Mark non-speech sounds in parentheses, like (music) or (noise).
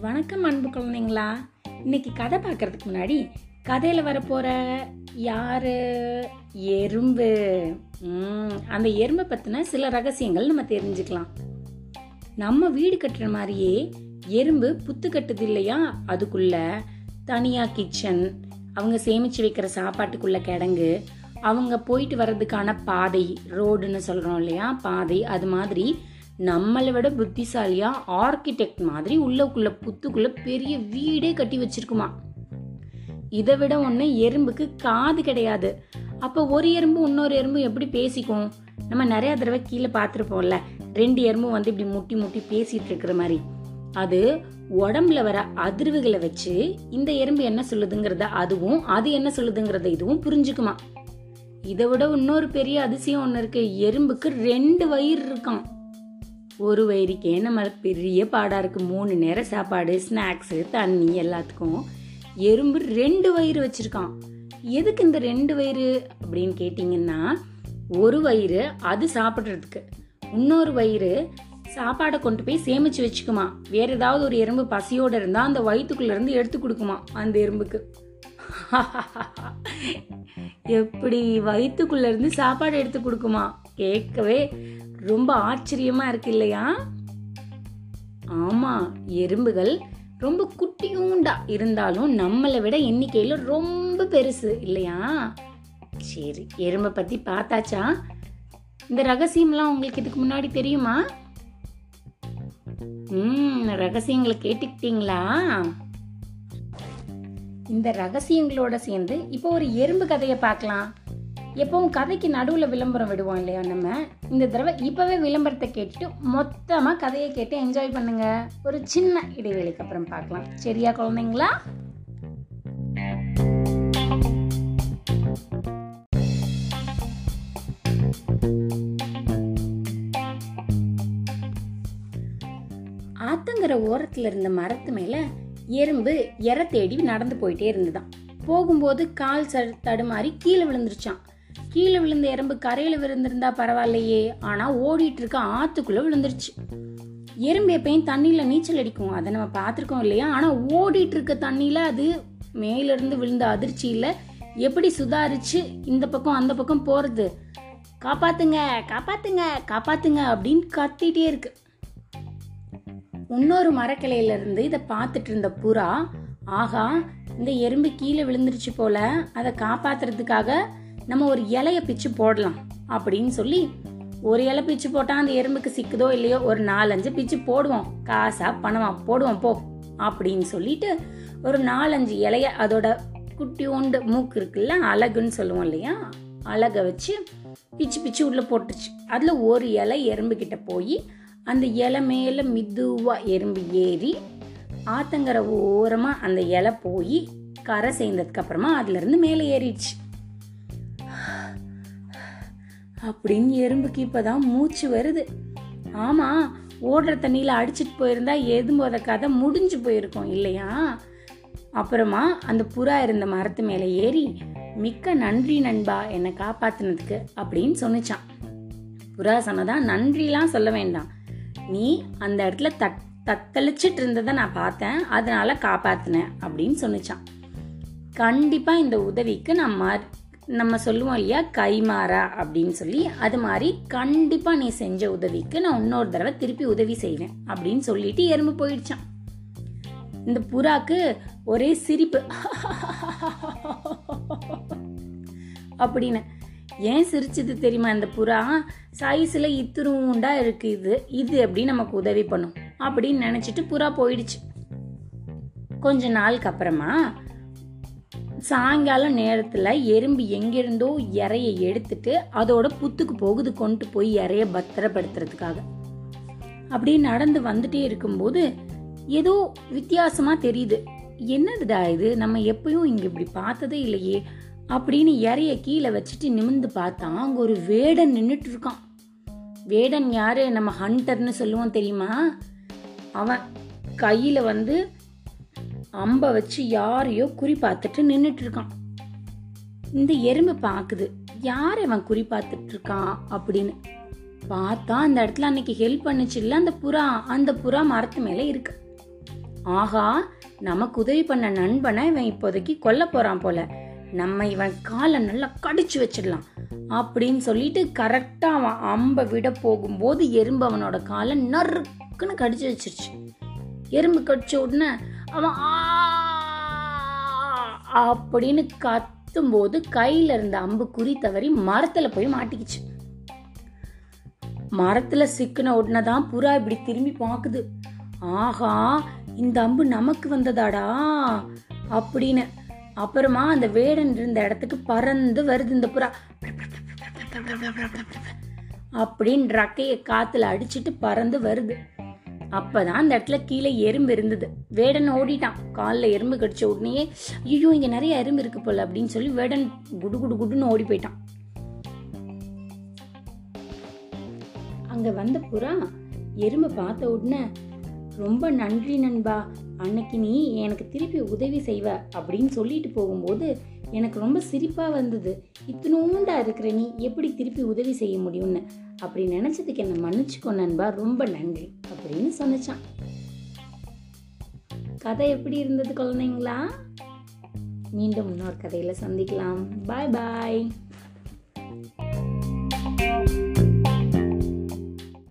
வணக்கம் அன்பு குழந்தைங்களா. இன்னைக்கு கதை பார்க்கறதுக்கு முன்னாடி கதையில் வரப்போகிற யாரு? எறும்பு. அந்த எறும்பை பற்றின சில ரகசியங்கள் நம்ம தெரிஞ்சுக்கலாம். நம்ம வீடு கட்டுற மாதிரியே எறும்பு புத்து கட்டுது இல்லையா? அதுக்குள்ள தனியாக கிச்சன் அவங்க சேமிச்சு வைக்கிற சாப்பாட்டுக்குள்ள கிடங்கு அவங்க போயிட்டு வர்றதுக்கான பாதை ரோடுன்னு சொல்கிறோம் இல்லையா? பாதை அது மாதிரி நம்மளை விட புத்திசாலியாக ஆர்கிடெக்ட் மாதிரி உள்ளக்குள்ளே புத்துக்குள்ளே பெரிய வீடே கட்டி வச்சிருக்குமா? இதை விட ஒன்று எறும்புக்கு காது கிடையாது. அப்போ ஒரு எறும்பு இன்னொரு எறும்பு எப்படி பேசிக்கும்? நம்ம நிறையா தடவை கீழே பார்த்துருப்போம்ல ரெண்டு எறும்பும் வந்து இப்படி முட்டி முட்டி பேசிகிட்டு இருக்கிற மாதிரி. அது உடம்புல வர அதிர்வுகளை வச்சு இந்த எறும்பு என்ன சொல்லுதுங்கிறத அதுவும் அது என்ன சொல்லுதுங்கிறத இதுவும் புரிஞ்சுக்குமா? இதை விட இன்னொரு பெரிய அதிசயம் ஒன்று இருக்கு. எறும்புக்கு ரெண்டு வயிறு இருக்கான் ஒரு வயிறுக்கே நம்ம பெரிய பாடா இருக்கு. மூணு நேரம் சாப்பாடு ஸ்நாக்ஸு தண்ணி எல்லாத்துக்கும் எறும்பு ரெண்டு வயிறு வச்சிருக்கான் எதுக்கு இந்த ரெண்டு வயிறு அப்படின்னு கேட்டிங்கன்னா ஒரு வயிறு அது சாப்பிட்றதுக்கு. இன்னொரு வயிறு சாப்பாடை கொண்டு போய் சேமிச்சு வச்சுக்குமா வேற ஏதாவது ஒரு எறும்பு பசியோடு இருந்தால் அந்த வயிற்றுக்குள்ளேருந்து எடுத்து கொடுக்குமா அந்த எறும்புக்கு. (laughs) எப்படி வயிற்றுக்குள்ள இருந்து சாப்பாடு எடுத்து கொடுக்குமா? கேட்கவே ரொம்ப ஆச்சரியமா இருக்கு இல்லையா? ஆமா எறும்புகள் ரொம்ப குட்டியூண்டா இருந்தாலும் நம்மளை விட எண்ணிக்கையில ரொம்ப பெருசு இல்லையா? சரி எறும்பை பத்தி பார்த்தாச்சா? இந்த ரகசியம்லாம் உங்களுக்கு இதுக்கு முன்னாடி தெரியுமா? ம் ரகசியங்களை கேட்டுக்கிட்டீங்களா? இந்த ரகசியங்களோட சேர்ந்து இப்போ ஒரு எறும்பு கதையை பார்க்கலாம். எப்பவும் கதைக்கு நடுவில் விளம்பரம் விடுவோம் இல்லையா நம்ம? இந்த தடவை இப்போவே விளம்பரத்தை கேட்டுட்டு மொத்தமாக கதையை கேட்டு என்ஜாய் பண்ணுங்க. ஒரு சின்ன இடைவெளிக்கு அப்புறம் பார்க்கலாம். சரியா குழந்தைங்களா? ஆத்தங்கிற ஓரத்தில் இருந்த மரத்து மேலே எறும்பு எற தேடி நடந்து போயிட்டே இருந்துதான். போகும்போது கால் ச தடுமாறி கீழே விழுந்துருச்சான் கீழே விழுந்த எறும்பு கரையில விழுந்திருந்தா பரவாயில்லையே ஆனா ஓடிட்டு இருக்க ஆத்துக்குள்ள விழுந்துருச்சு. எறும்பு எப்பயும் தண்ணியில நீச்சல் அடிக்கும் அதை நம்ம பார்த்துருக்கோம் இல்லையா? ஆனா ஓடிட்டு இருக்க தண்ணியில அது மேலிருந்து விழுந்த அதிர்ச்சியில எப்படி சுதாரிச்சு இந்த பக்கம் அந்த பக்கம் போறது? காப்பாத்துங்க காப்பாத்துங்க காப்பாத்துங்க அப்படின்னு கத்திட்டே இருக்கு. இன்னொரு மரக்கிளையில இருந்து இதை பார்த்துட்டு இருந்த புறா ஆகா இந்த எறும்பு கீழே விழுந்துருச்சு போல அதை காப்பாத்துறதுக்காக நம்ம ஒரு இலைய பிச்சு போடலாம் அப்படின்னு சொல்லி ஒரு இலை பிச்சு போட்டா அந்த எறும்புக்கு சிக்குதோ இல்லையோ ஒரு நாலஞ்சு பிச்சு போடுவோம். காசா பணமா போடுவோம் போ அப்படின்னு சொல்லிட்டு ஒரு நாலஞ்சு இலைய அதோட குட்டியோண்டு மூக்கு இருக்குல்ல அழகுன்னு சொல்லுவோம் இல்லையா? அழகை வச்சு பிச்சு பிச்சு உள்ள போட்டுச்சு அதுல ஒரு இலை எறும்பு கிட்ட போய் அந்த இலை மேலே மிதுவாக எறும்பு ஏறி ஆத்தங்கரை ஓரமாக அந்த இலை போய் கரை சேர்ந்ததுக்கு அப்புறமா அதுலேருந்து மேலே ஏறிடுச்சு. அப்படின்னு எறும்புக்கு இப்பதான் மூச்சு வருது. ஆமாம் ஓடுற தண்ணியில் அடிச்சிட்டு போயிருந்தா எதும்போத கதை முடிஞ்சு போயிருக்கும் இல்லையா? அப்புறமா அந்த புறா இருந்த மரத்து மேலே ஏறி மிக்க நன்றி நண்பா என்னை காப்பாத்தினதுக்கு அப்படின்னு சொன்னிச்சான் புறா சொன்னதா நன்றிலாம் சொல்ல வேண்டாம். நீ அந்த இடத்துல தட் தத்தளிச்சிட்டு இருந்ததை நான் பார்த்தேன். அதனால காப்பாத்தினேன் அப்படின்னு சொன்னிச்சான். கண்டிப்பா இந்த உதவிக்கு நான் நம்ம சொல்லுவோம் இல்லையா கைமாறா அப்படின்னு சொல்லி அது மாதிரி கண்டிப்பா நீ செஞ்ச உதவிக்கு நான் இன்னொரு தடவை திருப்பி உதவி செய்வேன் அப்படின்னு சொல்லிட்டு எறும்பு போயிடுச்சான். இந்த புறாக்கு ஒரே சிரிப்பு. அப்படின்னு. ஏன் சிரிச்சது தெரியுமா இந்த புறா? சைஸில் இத்துருண்டா இருக்கு இது. இது எப்படி நமக்கு உதவி பண்ணும்? அப்படின்னு நினச்சிட்டு புறா போயிடுச்சு. கொஞ்ச நாளுக்கு அப்புறமா சாயங்காலம் நேரத்தில் எறும்பு எங்கிருந்தோ இறைய எடுத்துட்டு அதோட புத்துக்கு போகுது கொண்டு போய் இறைய பத்திரப்படுத்துறதுக்காக. அப்படியே நடந்து வந்துட்டே இருக்கும்போது ஏதோ வித்தியாசமாக தெரியுது. என்னதுடா இது? நம்ம எப்பயும் இங்கே இப்படி பார்த்ததே இல்லையே. அப்படின்னு இறைய கீழே வச்சுட்டு நிமிந்து பார்த்தா அங்கே ஒரு வேடன் நின்றுட்டு இருக்கான். வேடன் யார்? நம்ம ஹண்டர்னு சொல்லுவோம் தெரியுமா? அவன் கையில் வந்து அம்பை வச்சு யாரையோ குறி பார்த்துட்டு நின்றுட்டு இருக்கான் இந்த எறும்பு பார்க்குது. யார் அவன் குறி பார்த்துட்டு இருக்கான் அப்படின்னு. பார்த்தா அந்த இடத்துல அன்னைக்கு ஹெல்ப் பண்ணுச்சுல்ல அந்த புறா. அந்த புறா மரத்து மேலே இருக்கு. ஆகா நமக்கு உதவி பண்ண நண்பனை இவன் இப்போதைக்கு கொல்ல போகிறான் போல. நம்ம இவன் காலை நல்லா கடிச்சு வச்சிடலாம் அப்படின்னு சொல்லிட்டு கரெக்டாக அவன் அம்பை விட போகும்போது எறும்பு அவனோட காலை நறுக்குன்னு கடிச்சு வச்சிருச்சு. எறும்பு கடிச்ச உடனே அவன் "ஆ" அப்படின்னு கத்தும்போது கையில இருந்த அம்பு குறி தவறி மரத்துல போய் மாட்டிக்கிச்சு. மரத்துல சிக்கின உடனே தான் புறா இப்படி திரும்பி பார்க்குது. ஆஹா இந்த அம்பு நமக்கு வந்ததாடா அப்படின்னு அப்புறமா அந்த வேடன் இருந்த இடத்துக்கு பறந்து வருது இந்த புறா. அப்படின்னு ரக்கையை காத்துல அடிச்சிட்டு பறந்து வருது. அப்பதான் அந்த இடத்துல கீழே எறும்பு இருந்தது. வேடன் ஓடிட்டான். காலில் எறும்பு கடிச்ச உடனே ஐயோ இங்க நிறைய எறும்பு இருக்கு போல அப்படின்னு சொல்லி வேடன் குடு குடு குடுன்னு ஓடி போயிட்டான். அங்க வந்த புறா எறும்பை பார்த்த உடனே ரொம்ப நன்றி நண்பா. அன்னைக்கு நீ எனக்கு திருப்பி உதவி செய்வ அப்படின்னு சொல்லிட்டு போகும்போது எனக்கு ரொம்ப சிரிப்பாக வந்தது. இத்தினோண்டா இருக்கிற நீ எப்படி திருப்பி உதவி செய்ய முடியும்னு. அப்படி நினச்சதுக்கு என்னை மன்னிச்சுக்கோ நண்பா. ரொம்ப நன்றி அப்படின்னு சொன்னச்சான். கதை எப்படி இருந்தது குழந்தைங்களா? மீண்டும் இன்னொரு கதையில் சந்திக்கலாம். பாய் பாய்.